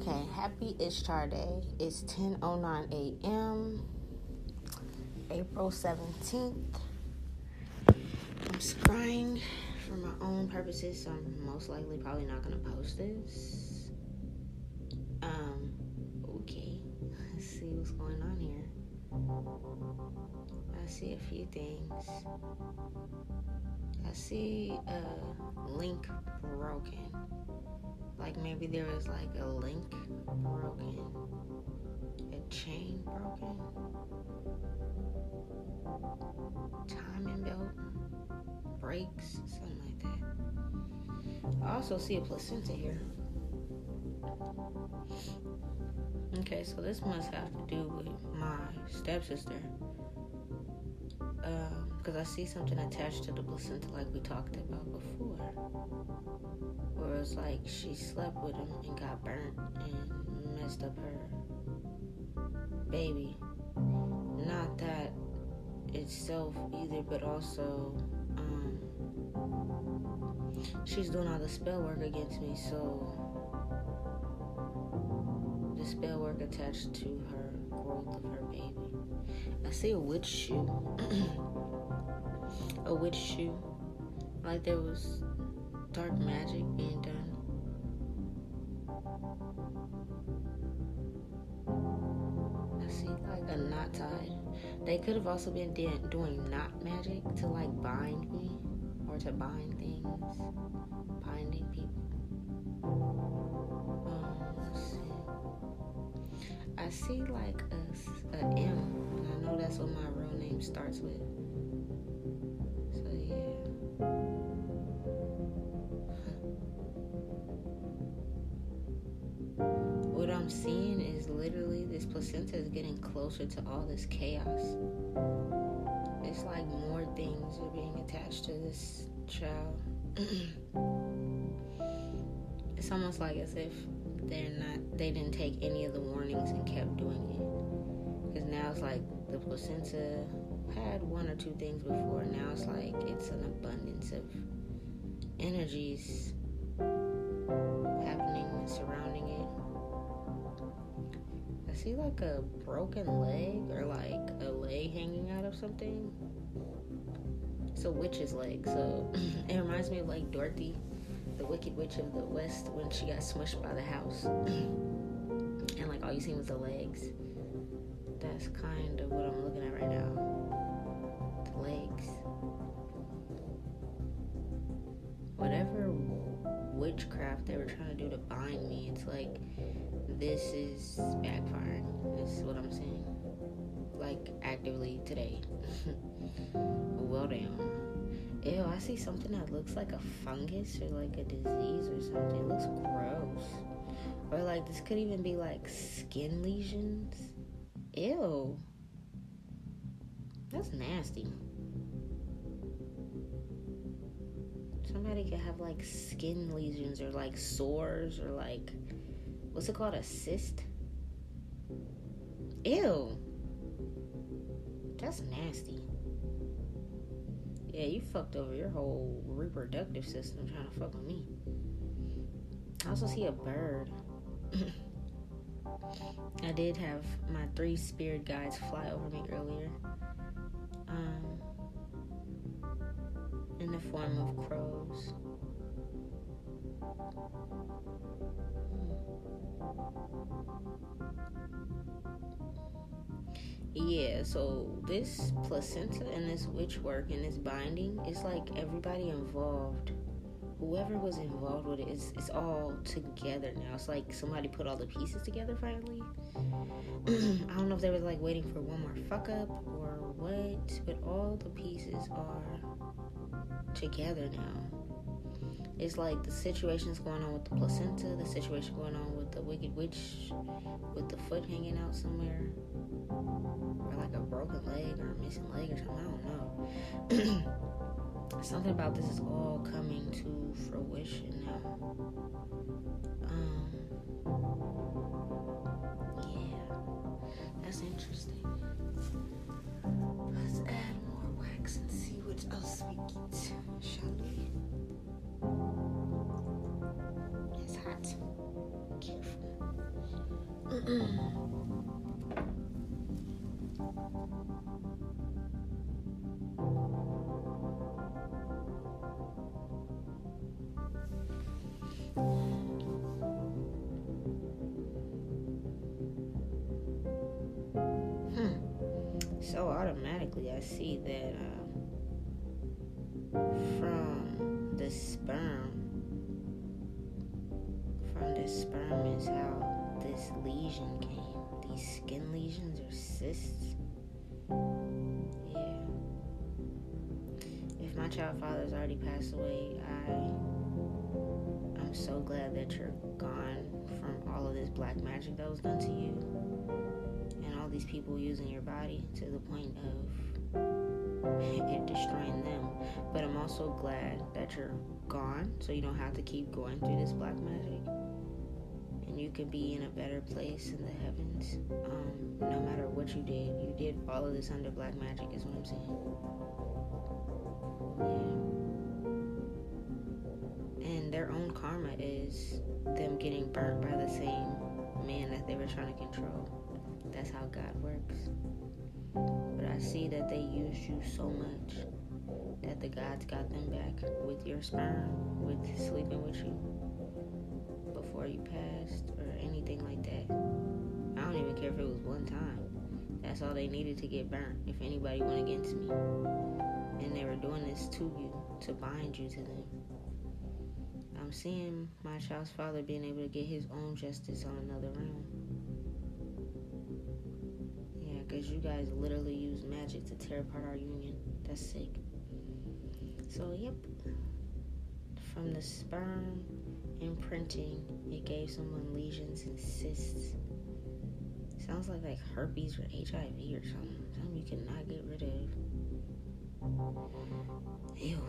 Okay, happy Ishtar Day. It's 10:09 a.m. April 17th. I'm scrying for my own purposes, so I'm most likely probably not gonna post this. Um, okay. Let's see what's going on here. I see a few things. I see a link broken. Like maybe there was like a link broken, a chain broken, timing belt breaks, something like that. I also see a placenta here. Okay, so this must have to do with my stepsister. Because um, I see something attached to the placenta like we talked about before where it's like she slept with him and got burnt and messed up her baby. Not that itself either, but also um, she's doing all the spell work against me, so the spell work attached to her growth of her baby. I see a witch shoe. a witch shoe. Like there was dark magic being done. I see like a knot tied. They could have also been de- doing knot magic to like bind me or to bind things, binding people. Um. I see like a, a M, know that's what my real name starts with. So yeah. what I'm seeing is literally this placenta is getting closer to all this chaos. It's like more things are being attached to this child. it's almost like as if they're not they didn't take any of the warnings and kept doing it. Because now it's like the placenta had one or two things before. Now it's like it's an abundance of energies happening and surrounding it I see like a broken leg or like a leg hanging out of something. It's a witch's leg, so it reminds me of like Dorothy, the Wicked Witch of the West, when she got smushed by the house, and like all you seen was the legs. That's kind of what I'm looking at right now. The legs. Whatever witchcraft they were trying to do to bind me, it's like this is backfiring. This is what I'm saying. Like actively today. well damn. Ew, I see something that looks like a fungus or like a disease or something. It looks gross. Or like this could even be like skin lesions. Ew. That's nasty. Somebody could have like skin lesions or like sores or like what's it called? A cyst? Ew. That's nasty. Yeah, you fucked over your whole reproductive system trying to fuck with me. I also see a bird. I did have my three spirit guides fly over me earlier. Um, in the form of crows. Yeah, so this placenta and this witch work and this binding, is like everybody involved, whoever was involved with it, it's, it's all together now. It's like somebody put all the pieces together finally. I don't know if they were like waiting for one more fuck up or what, but all the pieces are together now it's like the situation's going on with the placenta, the situation going on with the wicked witch with the foot hanging out somewhere, or like a broken leg or a missing leg or something. I don't know. something about this is all coming to fruition now. Um, yeah, that's interesting. Let's add more wax and see what else we get, shall we? It's hot. Careful. I see that uh, from the sperm, from the sperm is how this lesion came. These skin lesions or cysts. Yeah. If my child father's already passed away, I I'm so glad that you're gone from all of this black magic that was done to you and all these people using your body to the point of it destroying them. But I'm also glad that you're gone, so you don't have to keep going through this black magic. And you can be in a better place in the heavens. Um, no matter what you did, you did all of this under black magic, is what I'm saying. Yeah. And their own karma is them getting burnt by the same man that they were trying to control. That's how God works. But I see that they used you so much that the gods got them back with your sperm, with sleeping with you before you passed or anything like that. I don't even care if it was one time. That's all they needed to get burnt if anybody went against me. And they were doing this to you, to bind you to them. I'm seeing my child's father being able to get his own justice on another realm because you guys literally use magic to tear apart our union. That's sick. So, yep. From the sperm imprinting, it gave someone lesions and cysts. Sounds like like herpes or HIV or something. Something you cannot get rid of. Ew.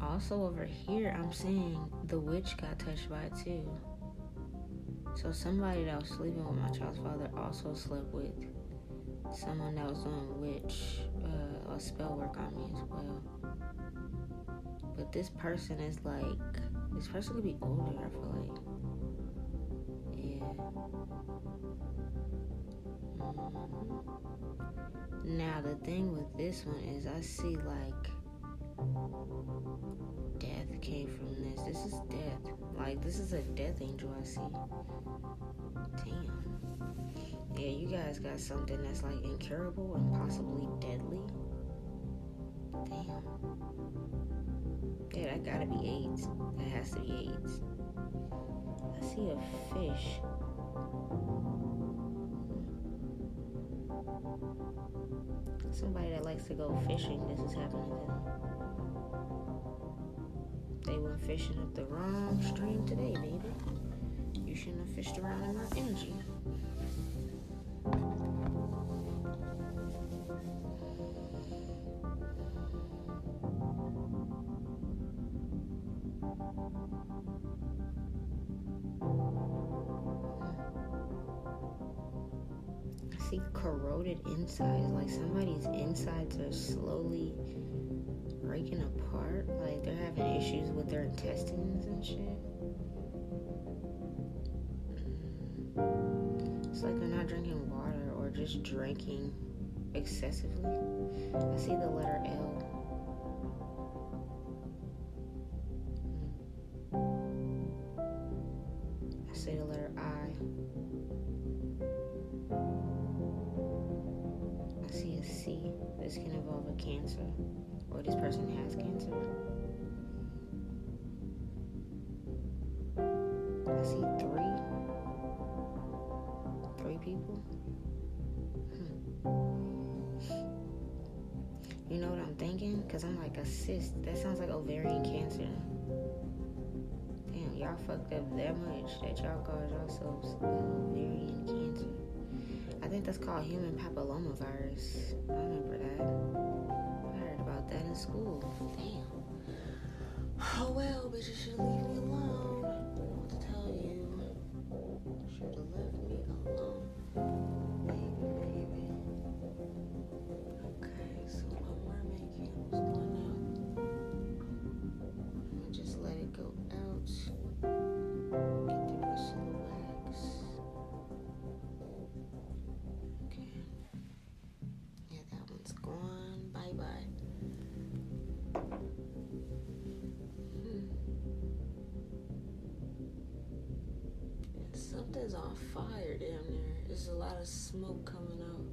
Also over here, I'm seeing the witch got touched by it too. So somebody that was sleeping with my child's father also slept with someone that was doing witch uh, or spell work on me as well. But this person is like this person could be older. I feel like. Yeah. Mm-hmm. Now the thing with this one is I see like death came from this. This is death. Like this is a death angel I see. Damn. Yeah, you guys got something that's like incurable and possibly deadly. Damn. Yeah, that gotta be AIDS. That has to be AIDS. I see a fish. Somebody that likes to go fishing, this is happening to them. They went fishing up the wrong stream today, baby. You shouldn't have fished around in my energy. I see corroded insides, like somebody's insides are slowly breaking apart. Like they're having issues with their intestines and shit. Mm. It's like they're not drinking water or just drinking excessively. I see the letter L. I see three. Three people. Hmm. You know what I'm thinking? Because I'm like a cyst. That sounds like ovarian cancer. Damn, y'all fucked up that much that y'all caused yourselves ovarian cancer. I think that's called human papillomavirus. I remember that I heard about that in school. Damn. Oh well, but you should leave me alone. I What to tell you? Should have left me alone. Fire damn near. There's a lot of smoke coming out.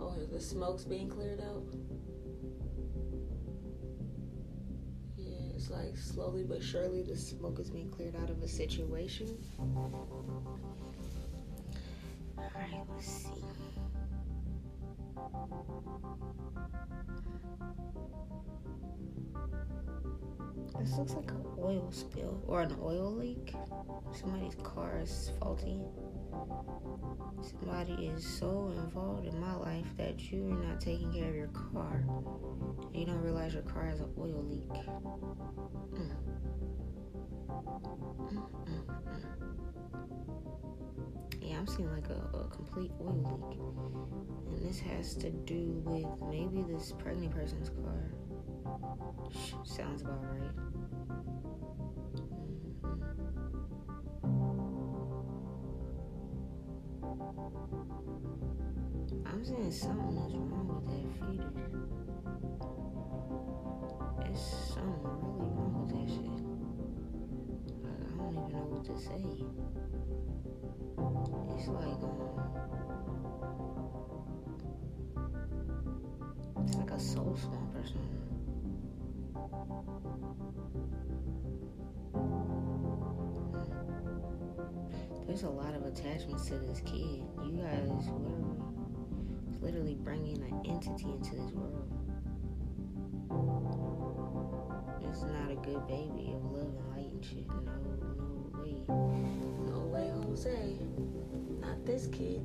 Oh, the smoke's being cleared out? Yeah, it's like slowly but surely the smoke is being cleared out of a situation. Alright, let's see. This looks like an oil spill or an oil leak. Somebody's car is faulty. Somebody is so involved in my life that you are not taking care of your car. You don't realize your car has an oil leak. Mm. Mm, mm, mm. yeah, I'm seeing like a, a complete oil leak. And this has to do with maybe this pregnant person's car. Sounds about right. I'm saying something is wrong with that fetus. It's something really wrong with that shit. Like, I don't even know what to say. It's like, um, it's like a soul swamp or something. There's a lot of attachments to this kid. You guys, were literally bringing an entity into this world. It's not a good baby of love and light and shit. No, no way. No way, Jose. Not this kid.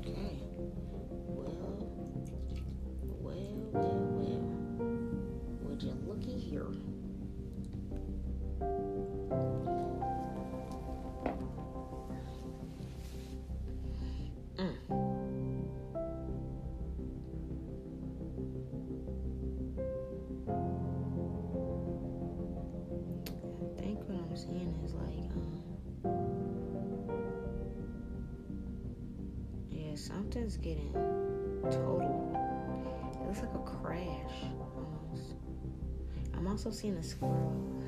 Okay. Well, well, well, well. Would you looky here? Um, something's getting total. It looks like a crash almost. I'm also seeing a squirrel.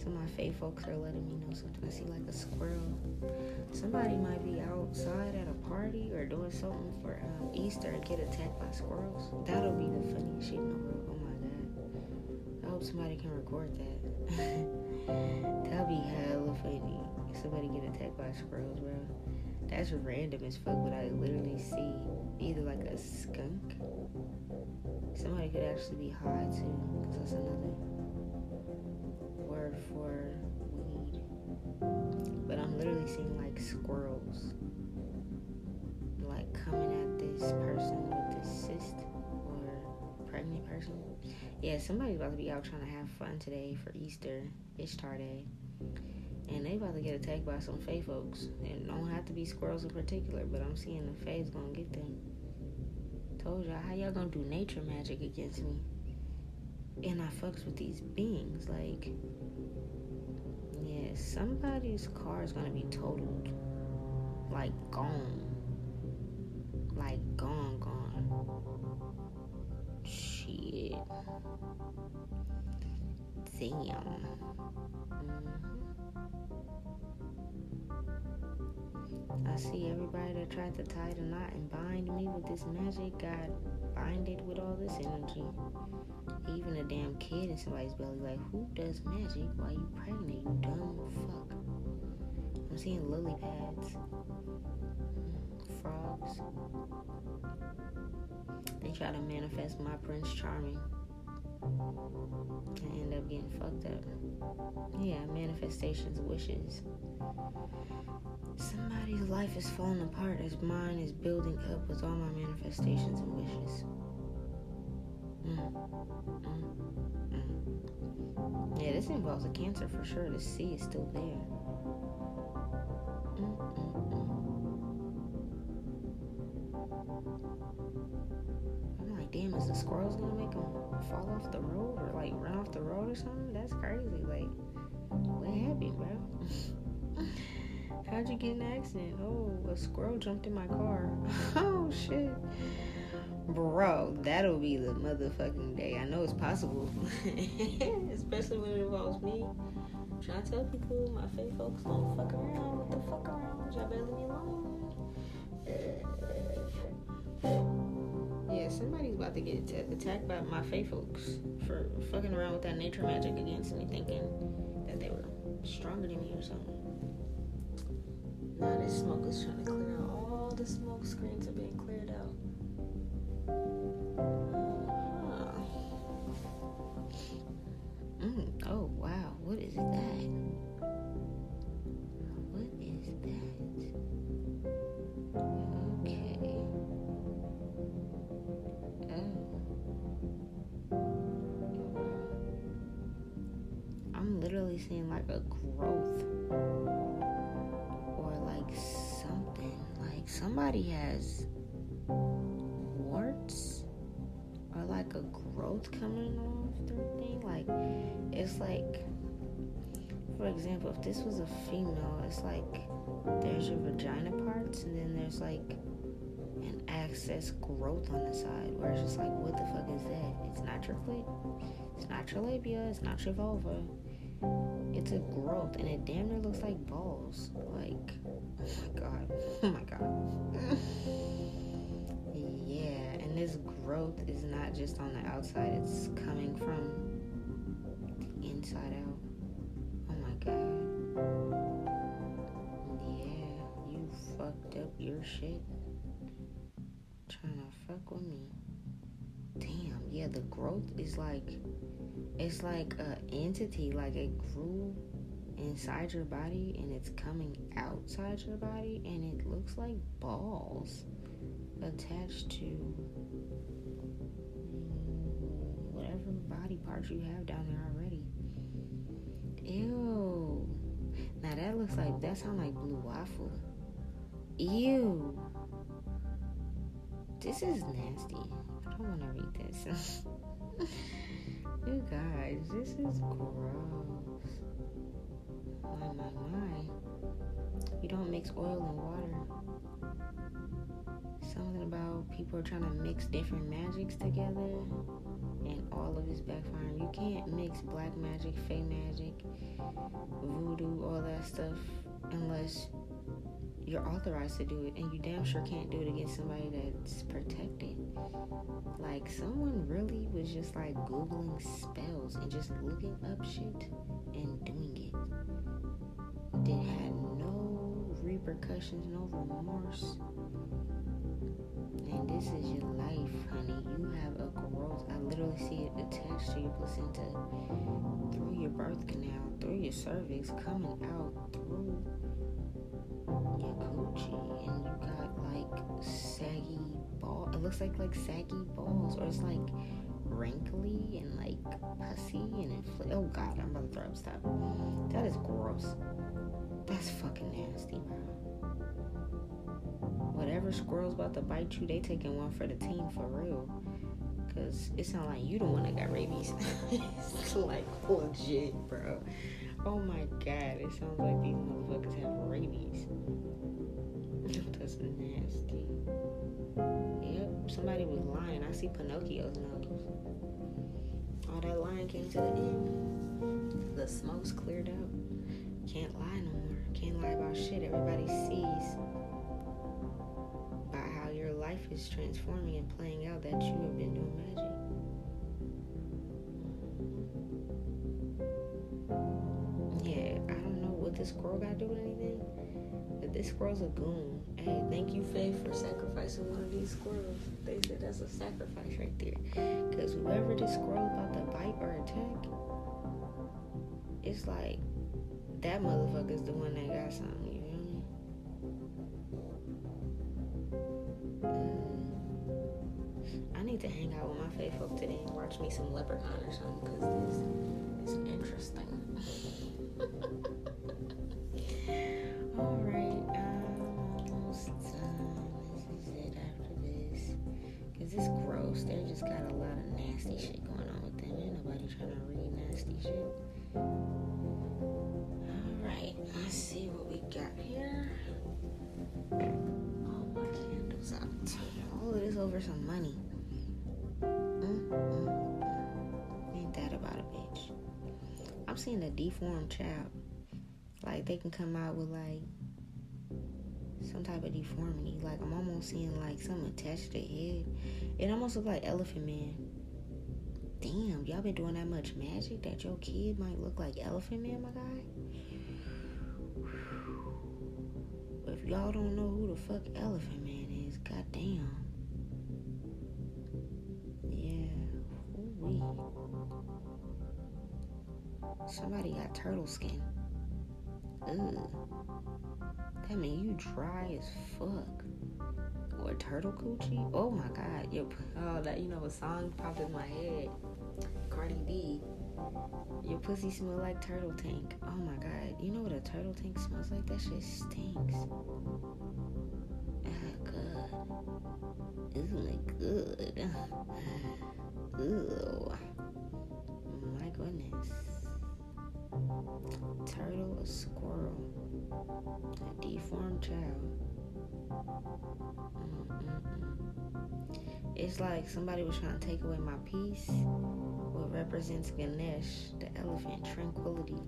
Of my fae folks are letting me know something. I see like a squirrel. Somebody might be outside at a party or doing something for um, Easter and get attacked by squirrels. That'll be the funniest shit in the world. Oh my god. I hope somebody can record that. That'll be hella funny. If somebody get attacked by squirrels, bro. That's random as fuck, but I literally see either like a skunk. Somebody could actually be high too, because that's another for weed. But I'm literally seeing like squirrels, like coming at this person with this cyst or pregnant person. Yeah, somebody's about to be out trying to have fun today for Easter, Ishtar Day. And they about to get attacked by some fae folks. And don't have to be squirrels in particular, but I'm seeing the fae's gonna get them. Told y'all, how y'all gonna do nature magic against me? And I fucks with these beings. Like, yeah, somebody's car is gonna be totaled. Like, gone. Like, gone, gone. Shit. Damn. Mhm. I see everybody that tried to tie the knot and bind me with this magic got binded with all this energy. Even a damn kid in somebody's belly, like, who does magic while you pregnant, you dumb fuck? I'm seeing lily pads, mm, frogs. They try to manifest my Prince Charming I end up getting fucked up. Yeah, manifestations, wishes. Somebody's life is falling apart as mine is building up with all my manifestations and wishes. Mm. Mm. Mm. Yeah, this involves a cancer for sure. The C is still there. Mm, mm, mm. I'm like, damn, is the squirrels gonna make them fall off the road or like run off the road or something? That's crazy. Like, what happened, bro? How'd you get an accident? Oh, a squirrel jumped in my car. oh shit. Bro, that'll be the motherfucking day. I know it's possible. Especially when it involves me. Should I tell people my fae folks don't fuck around? What the fuck around? Y'all better leave me alone. Yeah, somebody's about to get attacked by my fae folks for fucking around with that nature magic against me, thinking that they were stronger than me or something. Now this smoke is trying to clear out. All the smoke screens are being. Mm, oh wow, what is that? What is that? Okay. Oh. I'm literally seeing like a growth or like something. Like somebody has or like a growth coming off their thing. Like it's like, for example, if this was a female, it's like there's your vagina parts, and then there's like an excess growth on the side where it's just like, what the fuck is that? It's not your clit, it's not your labia, it's not your vulva. It's a growth, and it damn near looks like balls. Like, oh my god, oh my god. yeah, and this growth is not just on the outside; it's coming from the inside out. Oh my god. Yeah, you fucked up your shit. Trying to fuck with me. Damn, yeah, the growth is like it's like a entity, like it grew inside your body and it's coming outside your body and it looks like balls attached to whatever body parts you have down there already. Ew. Now that looks like that sounds like blue waffle. Ew. This is nasty. I don't want to read this. you guys, this is gross. My, my, my. You don't mix oil and water. Something about people are trying to mix different magics together and all of it's backfiring. You can't mix black magic, fey magic, voodoo, all that stuff unless you're authorized to do it, and you damn sure can't do it against somebody that's protected. Like, someone really was just like Googling spells and just looking up shit and doing it. They had no repercussions, no remorse. And this is your life, honey. You have a growth. I literally see it attached to your placenta, through your birth canal, through your cervix, coming out through your coochie, and you got like saggy ball. It looks like like saggy balls, or it's like wrinkly and like pussy and infl- oh god, I'm about to throw up. Stop. That is gross. That's fucking nasty, bro. Whatever squirrel's about to bite you, they taking one for the team for real. Cause it sounds like you the one that got rabies. it's like oh, legit, bro. Oh my god, it sounds like these motherfuckers have rabies. That's nasty. Yep, somebody was lying. I see Pinocchio's nose. Oh, All that lying came to the end. The smoke's cleared up. Can't lie no more. Can't lie about shit. Everybody sees is transforming and playing out that you have been doing magic. Yeah, I don't know what this squirrel got to do with anything, but this squirrel's a goon. Hey, thank you, Faye, for sacrificing one of these squirrels. They said that's a sacrifice right there. Because whoever this squirrel about to bite or attack, it's like that motherfucker's the one that got something, to hang out with my fae folk today and watch me some Leprechaun or something because this is interesting. Alright, um, almost done. This is it after this. Cause it's gross. They just got a lot of nasty shit going on with them. Ain't nobody trying to read nasty shit. Alright, let's see what we got here. All my candles out. All of this over some money. Mm, mm, mm. Ain't that about a bitch? I'm seeing a deformed child. Like they can come out with like some type of deformity. Like I'm almost seeing like something attached to their head. It almost looks like Elephant Man. Damn, y'all been doing that much magic that your kid might look like Elephant Man, my guy? If y'all don't know who the fuck Elephant Man is, goddamn. Somebody got turtle skin. Ugh. That mean you dry as fuck. Or turtle coochie? Oh my god. Yep. Oh, that you know a song popped in my head. Cardi B. Your pussy smell like turtle tank. Oh my god. You know what a turtle tank smells like? That shit stinks. Ah, good. Isn't it good? Ew. My goodness. Turtle, a squirrel, a deformed child. Mm-mm-mm. It's like somebody was trying to take away my peace. What represents Ganesh, the elephant, tranquility.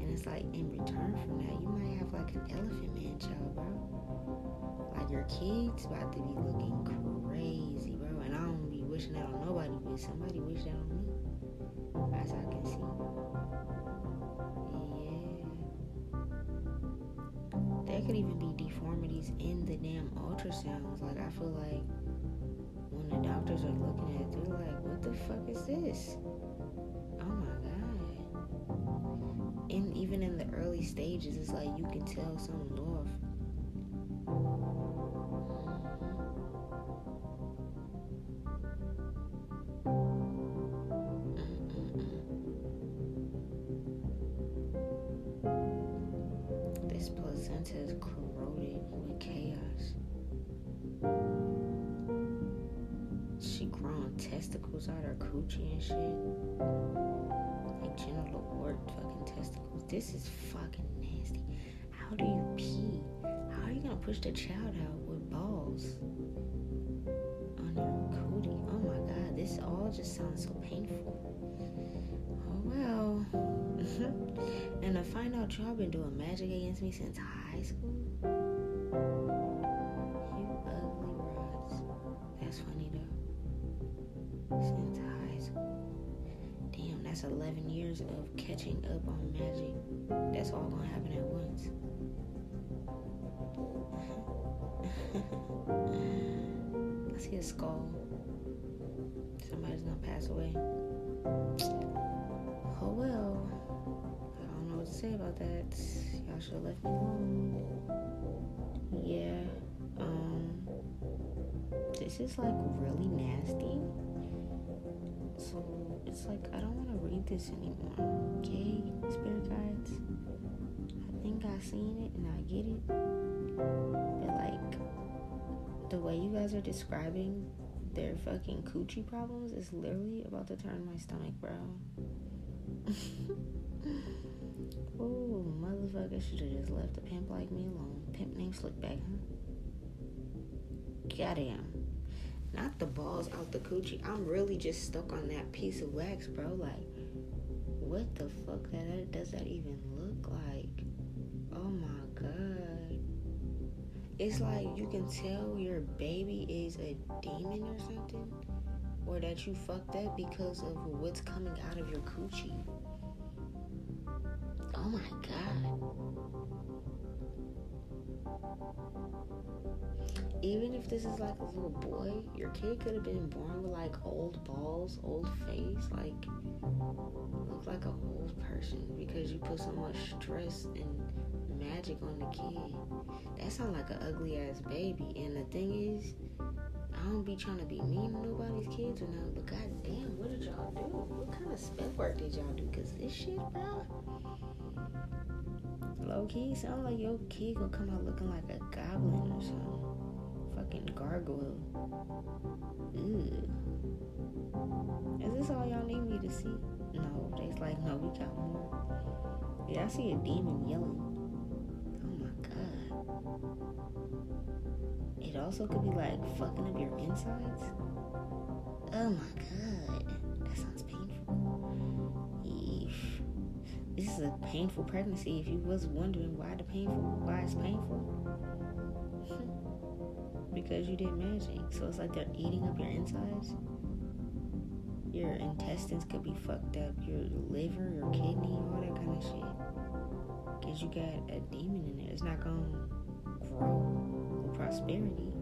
And it's like in return from that, you might have like an elephant man child, bro. Like your kid's about to be looking crazy, bro. And I don't be wishing that on nobody, but somebody wish that on me. As I can see. Could even be deformities in the damn ultrasounds. Like I feel like when the doctors are looking at it, they're like, what the fuck is this? Oh my god. And even in the early stages, it's like you can tell something's This is fucking nasty. How do you pee? How are you gonna push the child out with balls on her cootie? Oh my god, this all just sounds so painful. Oh well. and to find out y'all been doing magic against me since high school. You ugly rods. That's funny though. Since high school. That's 11 years of catching up on magic. That's all gonna happen at once. I see a skull. Somebody's gonna pass away. Oh well. I don't know what to say about that. Y'all should have left me alone. Yeah. Um. This is like really nasty. So it's like I don't want to read this anymore. Okay, spirit guides. I think I seen it and I get it. But like the way you guys are describing their fucking coochie problems is literally about to turn my stomach, bro. oh, motherfucker should have just left a pimp like me alone. Pimp name Slickback, huh? Goddamn. Not the balls out the coochie. I'm really just stuck on that piece of wax, bro. Like, what the fuck that does that even look like? Oh my god. It's like you can tell your baby is a demon or something. Or that you fucked up because of what's coming out of your coochie. Oh my god. Even if this is like a little boy, your kid could have been born with like old balls, old face, like look like a old person because you put so much stress and magic on the kid. That sounds like an ugly ass baby. And the thing is, I don't be trying to be mean to nobody's kids or nothing, but goddamn, what did y'all do? What kind of spell work did y'all do? Cause this shit, bro. Low key, sound like your kid gonna come out looking like a goblin or something. Fucking gargoyle. Ew. Is this all y'all need me to see? No, they's like, no, we got more. Yeah, I see a demon yelling. Oh my god. It also could be like fucking up your insides. Oh my god. That sounds painful. Eesh. this is a painful pregnancy. If you was wondering why the painful, why it's painful, because you did magic. So it's like they're eating up your insides. Your intestines could be fucked up. Your liver, your kidney, all that kind of shit. Cause you got a demon in there. It's not gonna grow prosperity.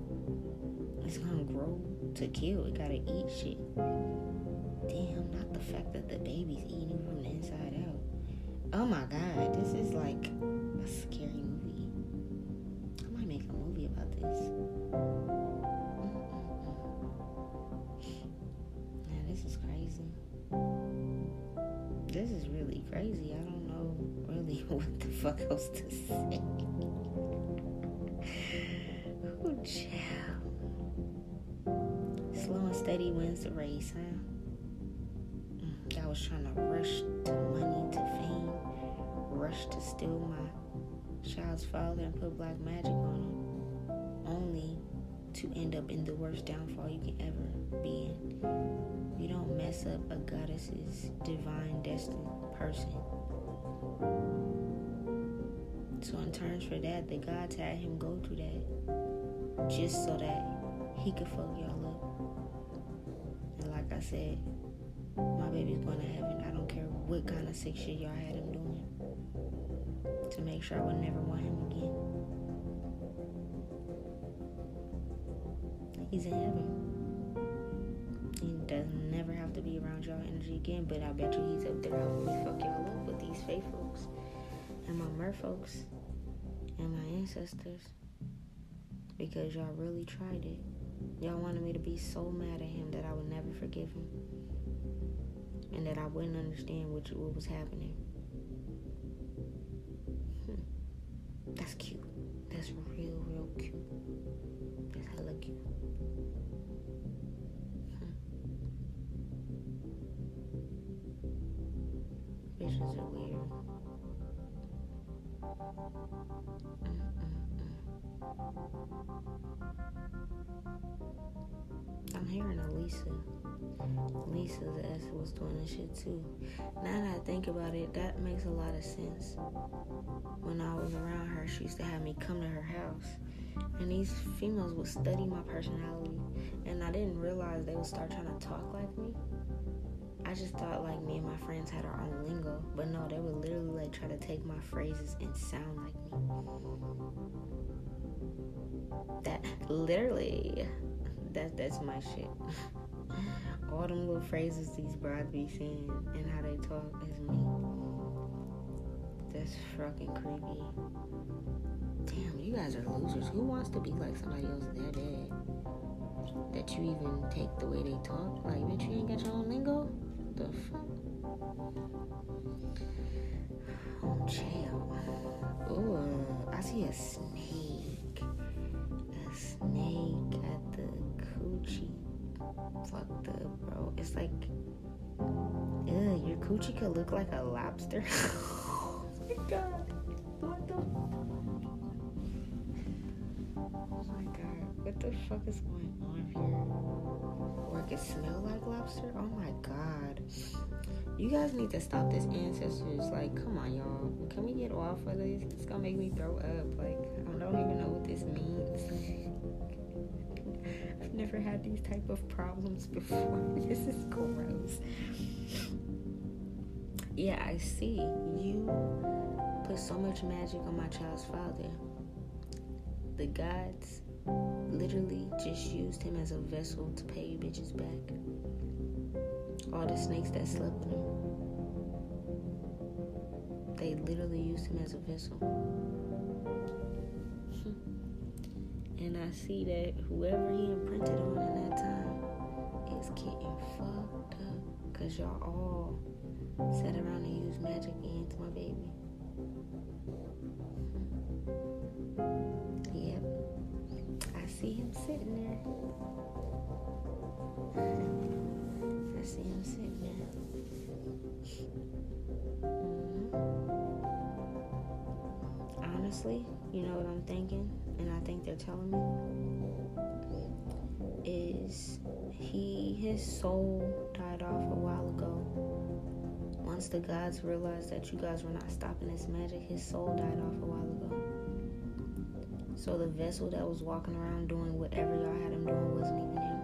It's gonna grow to kill. It gotta eat shit. Damn, not the fact that the baby's eating from the inside out. Oh my god, this is like a scary the race, huh? Mm, I was trying to rush to money, to fame, rush to steal my child's father and put black magic on him, only to end up in the worst downfall you can ever be in. You don't mess up a goddess's divine destined person. So, in terms for that, the gods had him go through that just so that he could fuck y'all like I said, my baby's going to heaven. I don't care what kind of sick shit y'all had him doing to make sure I would never want him again. He's in heaven. He doesn't never have to be around y'all energy again, but I bet you he's up there helping me fuck y'all up with these fae folks and my mer folks and my ancestors because y'all really tried it. Y'all wanted me to be so mad at him that I would never forgive him and that I wouldn't understand what, what was happening. Doing this shit too. Now that I think about it, that makes a lot of sense. When I was around her, she used to have me come to her house. And these females would study my personality. And I didn't realize they would start trying to talk like me. I just thought like me and my friends had our own lingo. But no, they would literally like try to take my phrases and sound like me. That literally that that's my shit. All them little phrases these brides be saying and how they talk is me. That's fucking creepy. Damn, you guys are losers. Who wants to be like somebody else that bad? That you even take the way they talk? Like, bitch, you ain't got your own lingo? The fuck? Oh, chill. Ooh, I see a snake. A snake at the coochie fucked up, bro. It's like, ew, your coochie could look like a lobster. oh my god. What the? Oh my god. What the fuck is going on here? Or it could smell like lobster? Oh my god. You guys need to stop this ancestors. Like, come on, y'all. Can we get off of this? It's gonna make me throw up. Like, I don't even know what this means. Never had these type of problems before. this is gross. Yeah, I see. You put so much magic on my child's father. The gods literally just used him as a vessel to pay you bitches back. All the snakes that slept with him. They literally used him as a vessel. And I see that whoever he imprinted on in that time is getting fucked up. Cause y'all all sat around and used magic against my baby. Yep. I see him sitting there. I see him sitting there. Mm-hmm. Honestly, you know what I'm thinking? And I think they're telling me is he his soul died off a while ago. Once the gods realized that you guys were not stopping his magic, his soul died off a while ago. So the vessel that was walking around doing whatever y'all had him doing wasn't even him.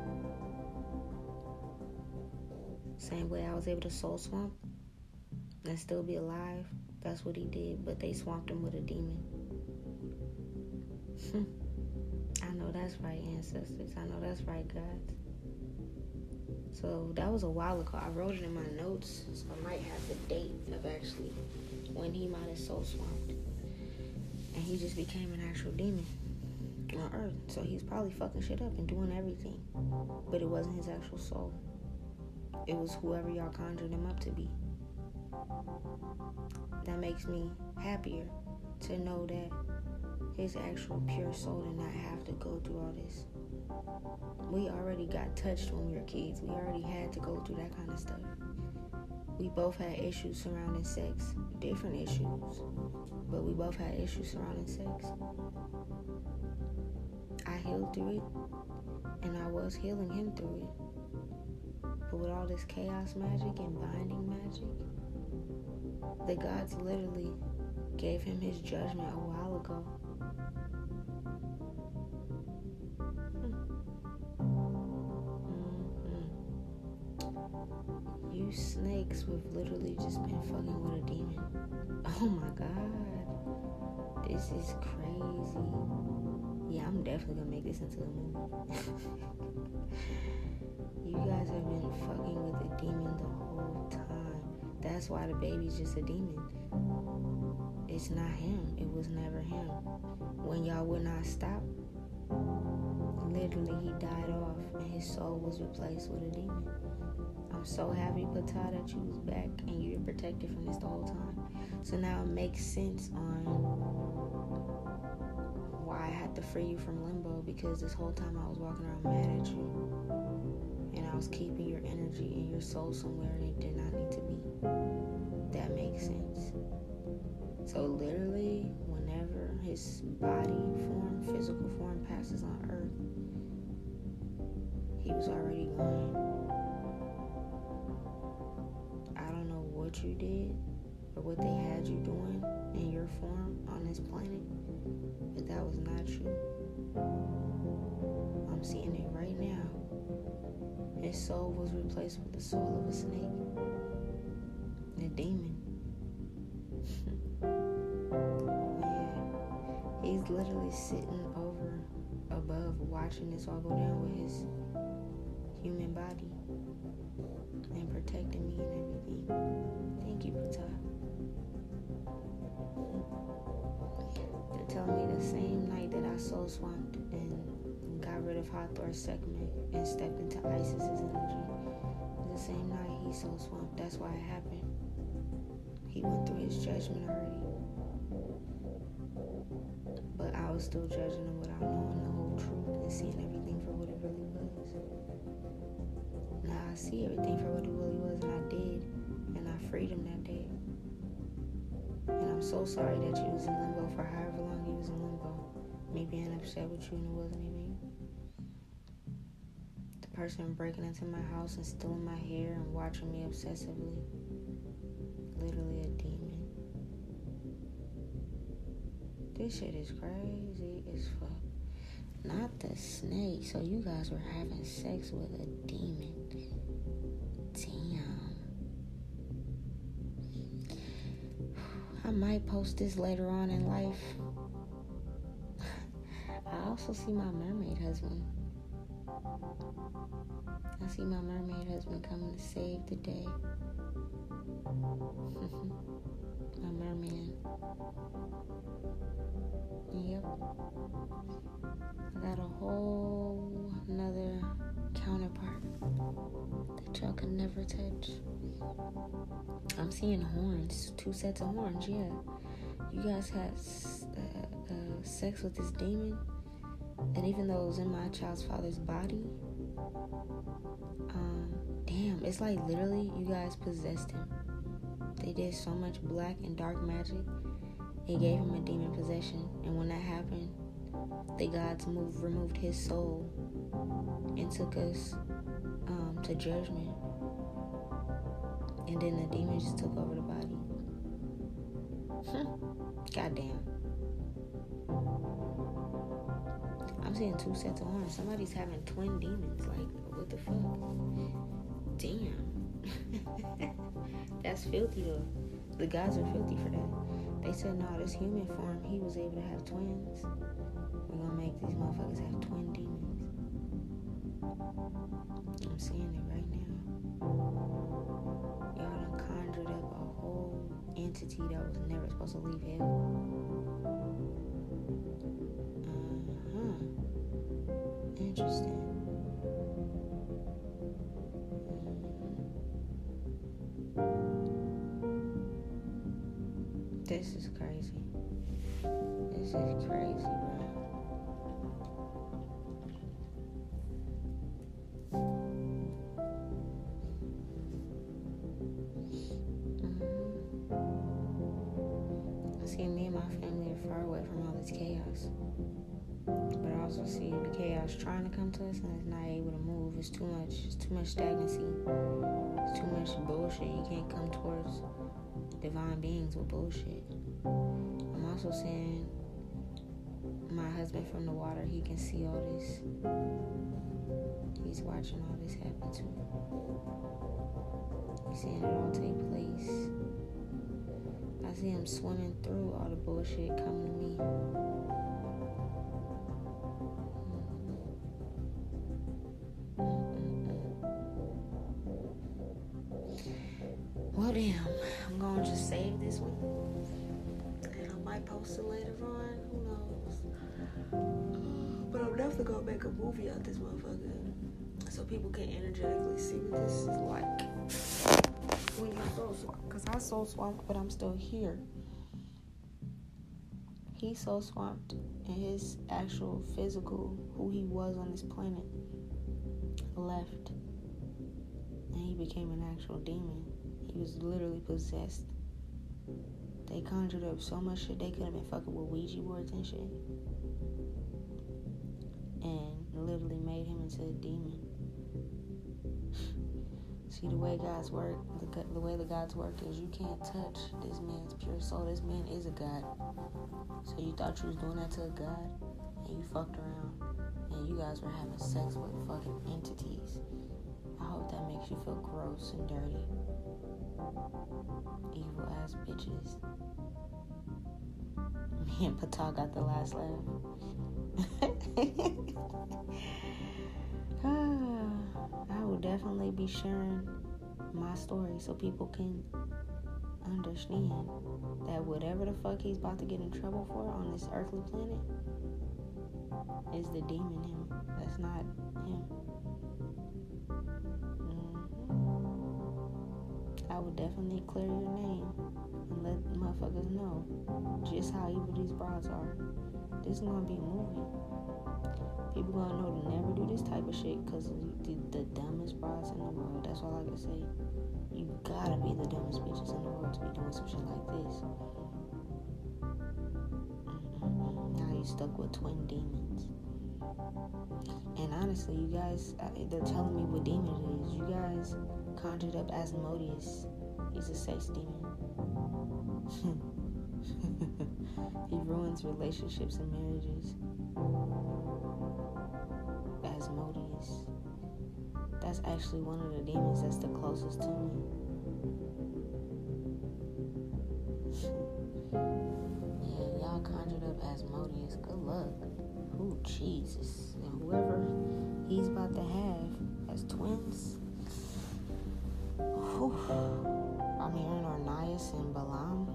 Same way I was able to soul swamp and still be alive. That's what he did, but they swamped him with a demon. Hmm. I know that's right, ancestors. I know that's right, gods. So that was a while ago. I wrote it in my notes, so I might have the date of actually when he might have soul swamped. And he just became an actual demon on Earth. So he's probably fucking shit up and doing everything. But it wasn't his actual soul. It was whoever y'all conjured him up to be. That makes me happier to know that his actual pure soul did not have to go through all this. We already got touched when we were kids. We already had to go through that kind of stuff. We both had issues surrounding sex, different issues, but we both had issues surrounding sex. I healed through it, and I was healing him through it. But with all this chaos magic and binding magic, the gods literally gave him his judgment a while ago. You snakes have literally just been fucking with a demon. Oh my god. This is crazy. Yeah, I'm definitely gonna make this into a movie. you guys have been fucking with a demon the whole time. That's why the baby's just a demon. It's not him. It was never him. When y'all would not stop, literally he died off and his soul was replaced with a demon. So happy, Ptah, that you was back and you were protected from this the whole time. So now it makes sense on why I had to free you from limbo because this whole time I was walking around mad at you. And I was keeping your energy and your soul somewhere it did not need to be. That makes sense. So literally, whenever his body form, physical form passes on earth, he was already gone. You did or what they had you doing in your form on this planet, but that was not you. I'm seeing it right now. His soul was replaced with the soul of a snake, a demon. yeah. He's literally sitting over above watching this all go down with his human body and protecting me and everything. Thank you, Ptah. They're telling me the same night that I soul swamped and got rid of Hathor's segment and stepped into Isis's energy. The same night he soul swamped. That's why it happened. He went through his judgment already. But I was still judging him without knowing the whole truth and seeing everything for what it really was. Now I see everything and I freed him that day. And I'm so sorry that you was in limbo for however long you was in limbo. Me being upset with you and it wasn't even. The person breaking into my house and stealing my hair and watching me obsessively. Literally a demon. This shit is crazy as fuck. Not the snake. So you guys were having sex with a demon. Damn. I might post this later on in life. I also see my mermaid husband. I see my mermaid husband coming to save the day. my merman. Yep. I got a whole counterpart that y'all can never touch. I'm seeing horns, two sets of horns. Yeah, you guys had uh, uh, sex with this demon, and even though it was in my child's father's body, um, damn, it's like literally you guys possessed him. They did so much black and dark magic. It gave him a demon possession, and when that happened, the gods moved, removed his soul, and took us um, to judgment. And then the demon just took over the body. Huh. Goddamn. I'm seeing two sets of horns. Somebody's having twin demons. Like, what the fuck? Damn. That's filthy though. The gods are filthy for that. They said, no, this human form, he was able to have twins. We're gonna make these motherfuckers have twin demons. I'm seeing it right now. Y'all done conjured up a whole entity that was never supposed to leave hell. Uh huh. Interesting. This is crazy. This is crazy, trying to come to us and it's not able to move. It's too much. It's too much stagnancy. It's too much bullshit. You can't come towards divine beings with bullshit. I'm also saying my husband from the water. He can see all this. He's watching all this happen too. He's seeing it all take place. I see him swimming through all the bullshit coming to me. Well, damn. I'm gonna just save this one. And I might post it later on. Who knows? Uh, but I'm definitely gonna make a movie out this motherfucker. So people can energetically see what this is like. When you're soul. Because I soul swamped, but I'm still here. He's so swamped in his actual physical, who he was on this planet, left. And he became an actual demon. Was literally possessed. They conjured up so much shit they could have been fucking with Ouija boards and shit. And literally made him into a demon. See the way God's work, the, the way the God's work is, you can't touch this man's pure soul. This man is a God. So you thought you was doing that to a God, and you fucked around, and you guys were having sex with fucking entities. I hope that makes you feel gross and dirty. Evil ass bitches. Me and Ptah got the last laugh. Ah, I will definitely be sharing my story so people can understand that whatever the fuck he's about to get in trouble for on this earthly planet is the demon him. That's not him. I would definitely clear your name and let motherfuckers know just how evil these broads are. This is gonna be a movie. People gonna know to never do this type of shit because the, the dumbest broads in the world. That's all I can say. You gotta be the dumbest bitches in the world to be doing some shit like this. Now you stuck with twin demons. And honestly, you guys, uh, they're telling me what demon it is. You guys conjured up Asmodeus. He's a sex demon. he ruins relationships and marriages. Asmodeus. That's actually one of the demons that's the closest to me. yeah, y'all conjured up Asmodeus. Good luck. Oh, Jesus. And whoever he's about to have as twins. I'm hearing Ornias and Balaam.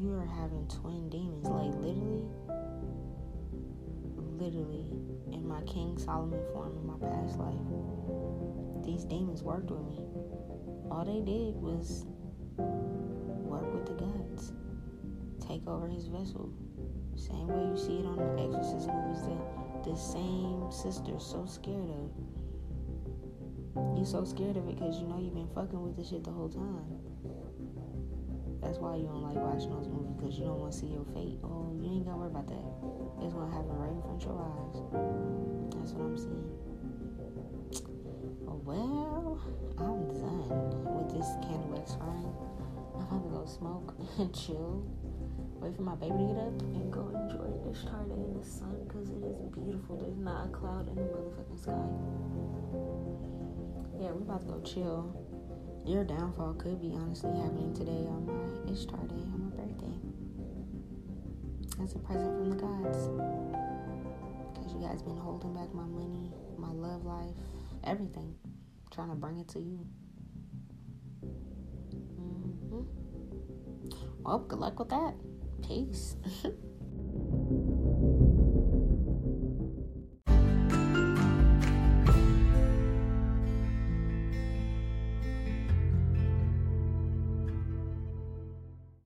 You are having twin demons. Like, literally, literally, in my King Solomon form in my past life, these demons worked with me. All they did was work with the gods, take over his vessel. Same way you see it on the Exorcist movies that the same sister so scared of. You so scared of it because you know you've been fucking with the shit the whole time. That's why you don't like watching those movies because you don't want to see your fate. Oh, you ain't gotta worry about that. It's gonna happen right in front of your eyes. That's what I'm seeing. Oh well, I'm done with this candle wax scrying. I'm gonna go smoke and chill. Wait for my baby to get up and go enjoy this day in the sun because it is beautiful. There's not a cloud in the motherfucking sky. Yeah, we're about to go chill. Your downfall could be honestly happening today on my Ishtar day, on my birthday. As a present from the gods. Because you guys been holding back my money, my love life, everything. Trying to bring it to you. Mm-hmm. Well, good luck with that. Peace.